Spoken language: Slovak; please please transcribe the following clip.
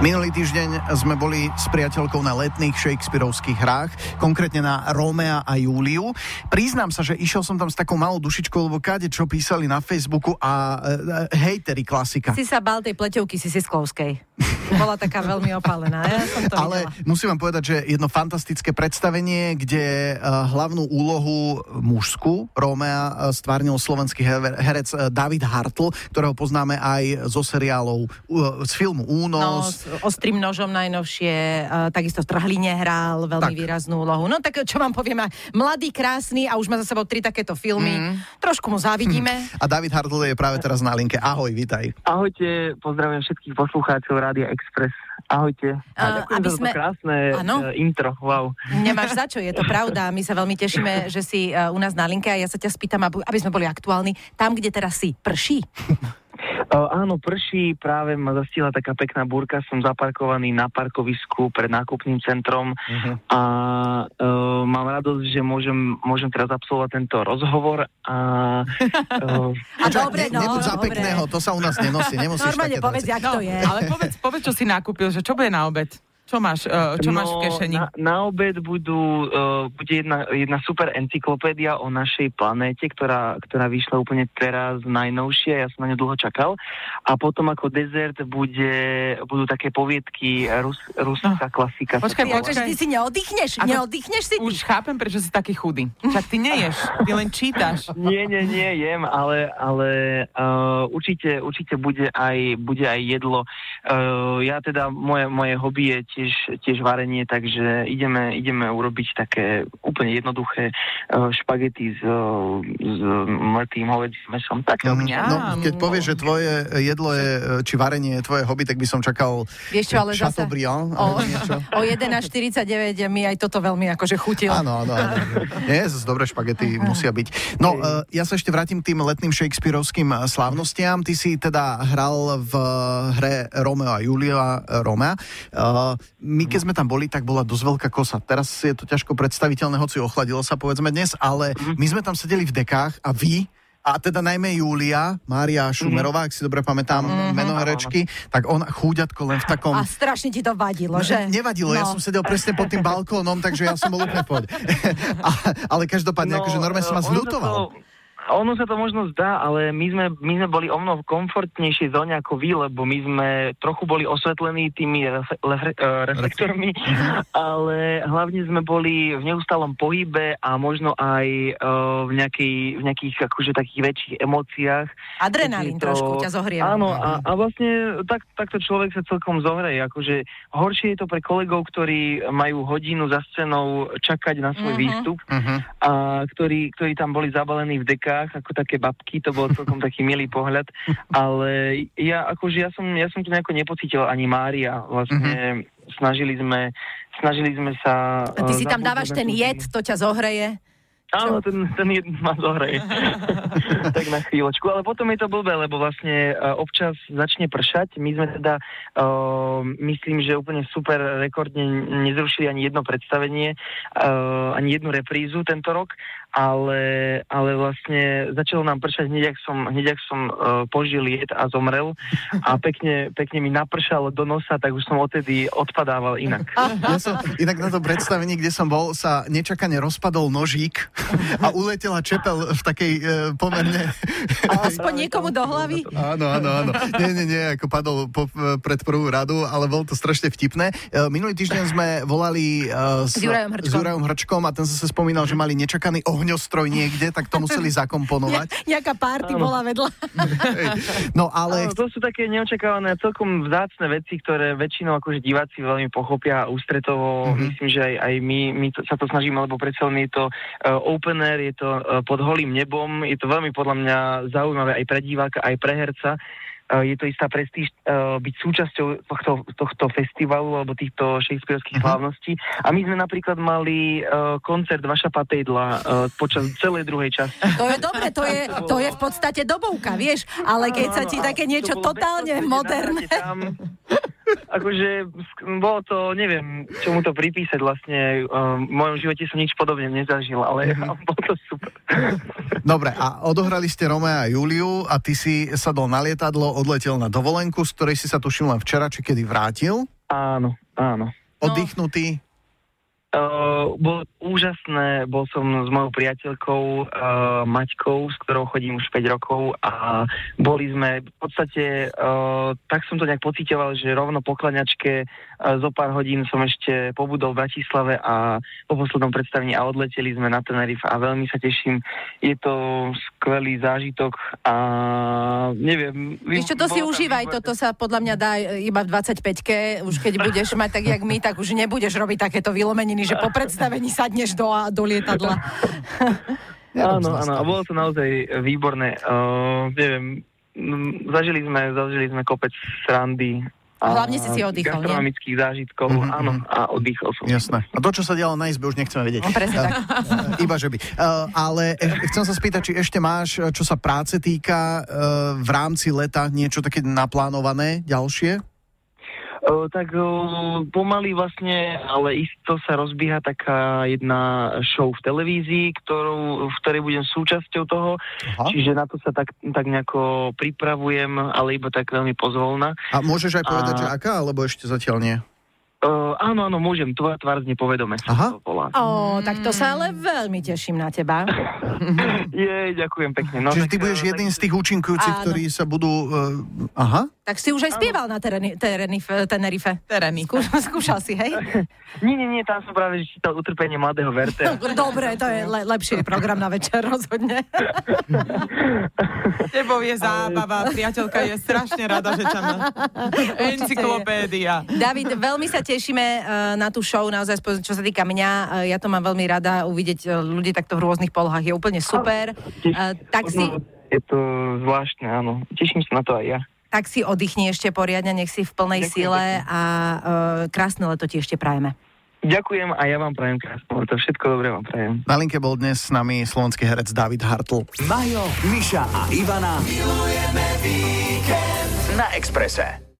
Minulý týždeň sme boli s priateľkou na letných Shakespeareovských hrách, konkrétne na Rómea a Júliu. Priznám sa, že išiel som tam s takou malou dušičkou, lebo káde čo písali na Facebooku a e, hejteri klasika. Si sa bal tej pleťovky Sisiskovskej. Bola taká veľmi opálená. Ja som to Ale videla. musím vám povedať, že jedno fantastické predstavenie, kde uh, hlavnú úlohu mužskú Rómea uh, stvárnil slovenský her- herec uh, David Hartl, ktorého poznáme aj zo seriálov, z filmu No, Únos. s ostrým nožom najnovšie, takisto v Trhline hral veľmi Tak. výraznú úlohu. No tak čo vám poviem, mladý, krásny a už má za sebou tri takéto filmy. Mhm. Trošku mu závidíme. A David Hartl je práve teraz na linke. Ahoj, vitaj. Ahojte, pozdravujem všetkých poslucháčov Rádia Express. Ahojte. A, ďakujem aby za sme- to krásne Áno. uh, intro, wow. Nemáš za čo, je to pravda. My sa veľmi tešíme, že si uh, u nás na linke a ja sa ťa spýtam, aby sme boli aktuálni. Tam, kde teraz si, prší? Uh, áno, prší, práve ma zastihla taká pekná búrka, som zaparkovaný na parkovisku pred nákupným centrom Uh-huh. a uh, mám radosť, že môžem, môžem teraz absolvovať tento rozhovor a uh, A dobre, no, Nebuď za dobre. pekného, to sa u nás nenosí, nemusíš Normálne povedz, jak to je. No, Ale povedz, povedz, čo si nakúpil, že čo bude na obed? Čo máš, uh, čo máš v kešeni? Na, na obed budú, uh, bude jedna, jedna super encyklopédia o našej planéte, ktorá, ktorá vyšla úplne teraz najnovšie, ja som na ňu dlho čakal. A potom ako dezert bude, budú také poviedky, Rus, ruská klasika. sa Počkaj, volá. akože ty si neoddychneš? Ako- Neoddychneš si ty? Už chápem, prečo si taký chudý. Však ty neješ, ty len čítaš. Nie, nie, nie, jem, ale, ale uh, určite, určite bude aj, bude aj jedlo. Uh, ja teda, moje, moje hobby je tiež, tiež varenie, takže ideme, ideme urobiť také úplne jednoduché uh, špagety s, uh, s mŕtvým hovedzím mesom. Také obyčajné. No, keď povieš, že tvoje jedlo je, či varenie je tvoje hobby, tak by som čakal Vieš čo, ale zase... Chateaubriand, O, o 11.49 mi aj toto veľmi akože chutilo. Áno, áno, áno. Nie, z dobré špagety musia byť. No, uh, ja sa ešte vrátim k tým letným Shakespeareovským uh, slávnostiam. Ty si teda hral v hre Romeo a Julia uh, Romea. My, keď sme tam boli, tak bola dosť veľká kosa. Teraz je to ťažko predstaviteľné, hoci ochladilo sa povedzme dnes, ale my sme tam sedeli v dekách a vy a teda najmä Júlia, Mária Šumerová, ak si dobre pamätám meno herečky, tak ona chúďatko len v takom... A strašne ti to vadilo, že? Ne, nevadilo, no. ja som sedel presne pod tým balkónom, takže ja som bol úplne pohode. Ale každopádne, no, akože normálne som sa zľutoval. to- Ono sa to možno zdá, ale my sme, my sme boli o mnoho v komfortnejšej zóne ako vy, lebo my sme trochu boli osvetlení tými refe, uh, reflektormi, ale hlavne sme boli v neustálom pohybe a možno aj uh, v, nejakej, v nejakých akože takých väčších emóciách. Adrenalín to- trošku ťa zohrieva. Áno, a, a vlastne tak, takto človek sa celkom zohreje. Akože horšie je to pre kolegov, ktorí majú hodinu za scénou čakať na svoj Mhm. výstup Uh-huh. a ktorí, ktorí tam boli zabalení v dekách ako také babky, to bol celkom taký milý pohľad, ale ja akože ja som, ja som to nejako nepocítil ani Mária, vlastne snažili sme snažili sme sa... A ty eh, si tam dávaš ten jed, to ťa zohreje. Áno, ten, ten jeden ma zohreje. tak na chvíľočku. Ale potom je to blbé, lebo vlastne uh, občas začne pršať. My sme teda, uh, myslím, že úplne super rekordne nezrušili ani jedno predstavenie, uh, ani jednu reprízu tento rok, ale, ale vlastne začalo nám pršať hneď, ak som, hneď, ak som uh, požil jed a zomrel a pekne, pekne mi napršalo do nosa, tak už som odtedy odpadával inak. Ja som, inak na tom predstavení, kde som bol, sa nečakane rozpadol nožík a uletela čepel v takej e, pomerne... Aspoň niekomu do hlavy. Áno, áno, áno. Nie, nie, nie, ako padol po, pred prvú radu, ale bolo to strašne vtipné. E, Minulý týždeň sme volali e, S Hrčkom. s Jurajom Hrčkom a ten zase spomínal, že mali nečakaný ohňostroj niekde, tak to museli zakomponovať. Ne, nejaká party Áno. bola vedľa. No ale Áno, to sú také neočakávané, celkom vzácne veci, ktoré väčšinou akože diváci veľmi pochopia a ústretovo. Mhm. Mm-hmm. Myslím, že aj, aj my, my to, sa to snažíme, lebo predsa je to uh, open air, je to uh, pod holým nebom, je to veľmi podľa mňa zaujímavé aj pre diváka, aj pre herca. Uh, je to istá prestíž uh, byť súčasťou tohto, tohto festivalu alebo týchto shakespearských Mhm. slávností. A my sme napríklad mali uh, koncert Vaša patejdla uh, počas celej druhej časti. To je dobre, to je, to je v podstate dobovka, vieš, ale keď sa ti také niečo to totálne moderné. Tam, akože bolo to, neviem, čomu to pripísať vlastne. Um, v mojom živote som nič podobne nezažil, ale bolo to super. Dobre, a odohrali ste Romea a Juliu a ty si sadol na lietadlo, odletel na dovolenku, z ktorej si sa tuším len včera, či kedy vrátil. Áno, áno. Oddychnutý. Uh, bolo úžasné, bol som s mojou priateľkou uh, Maťkou, s ktorou chodím už 5 rokov a boli sme v podstate, uh, tak som to nejak pocitoval, že rovno po klaňačke uh, zo pár hodín som ešte pobudol v Bratislave a po poslednom predstavení a odleteli sme na Tenerife a veľmi sa teším. Je to skvelý zážitok a neviem... Čo, to si užívaj, výborné. toto sa podľa mňa dá iba v 25-ke, už keď budeš mať tak, jak my, tak už nebudeš robiť takéto vylomeniny, že po predstavení sadneš do, do lietadla. Áno, áno, a bolo to naozaj výborné. Uh, neviem, zažili sme, zažili sme kopec srandy. A hlavne si si oddychol, nie? Gastronomických zážitkov, Mhm, áno, a oddychol som. Jasné. A to, čo sa dialo na izbe, už nechceme vedieť. No, presne tak. Eh, Iba že by. Uh, ale e- chcem sa spýtať, či ešte máš, eh, čo sa práce týka, uh, v rámci leta niečo také naplánované ďalšie? Tak pomaly vlastne, ale isto sa rozbieha taká jedna show v televízii, ktorou, v ktorej budem súčasťou toho, Aha. čiže na to sa tak, tak nejako pripravujem, ale iba tak veľmi pozvolna. A môžeš aj povedať, A- že aká, alebo ešte zatiaľ nie? Uh, áno, áno, môžem, tvoja tvár znie povedome. sa Aha. to volá. Ó, tak to sa ale veľmi teším na teba. Je, ďakujem pekne. No, Čiže tak, ty budeš eh, jedným z tých účinkujúcich, Áno. ktorí sa budú... Uh, aha? Tak si už aj spieval na tereni, tereni, Tenerife. Terény. Skú, skúšal si, hej? Nie, nie, nie, tam som práve čítal utrpenie mladého Vertea. Dobre, to je le, lepší program na večer, rozhodne. Tebou je zábava, priateľka je strašne rada, že ťa má. Encyklopédia. David, veľmi sa tešíme uh, na tú show, naozaj, čo sa týka mňa. Uh, ja to mám veľmi rada, uvidieť uh, ľudí takto v rôznych polohách je úplne super. Uh, tak, si, Je to zvláštne, áno. Teším sa na to aj ja. Tak si oddychni ešte poriadne, nech si v plnej Ďakujem sile a uh, krásne leto ti ešte prajeme. Ďakujem a ja vám prajem krásne leto. Všetko dobré vám prajem. Na linke bol dnes s nami slovenský herec David Hartl. Majo, Miša a Ivana. Milujeme víkend. Na Exprese.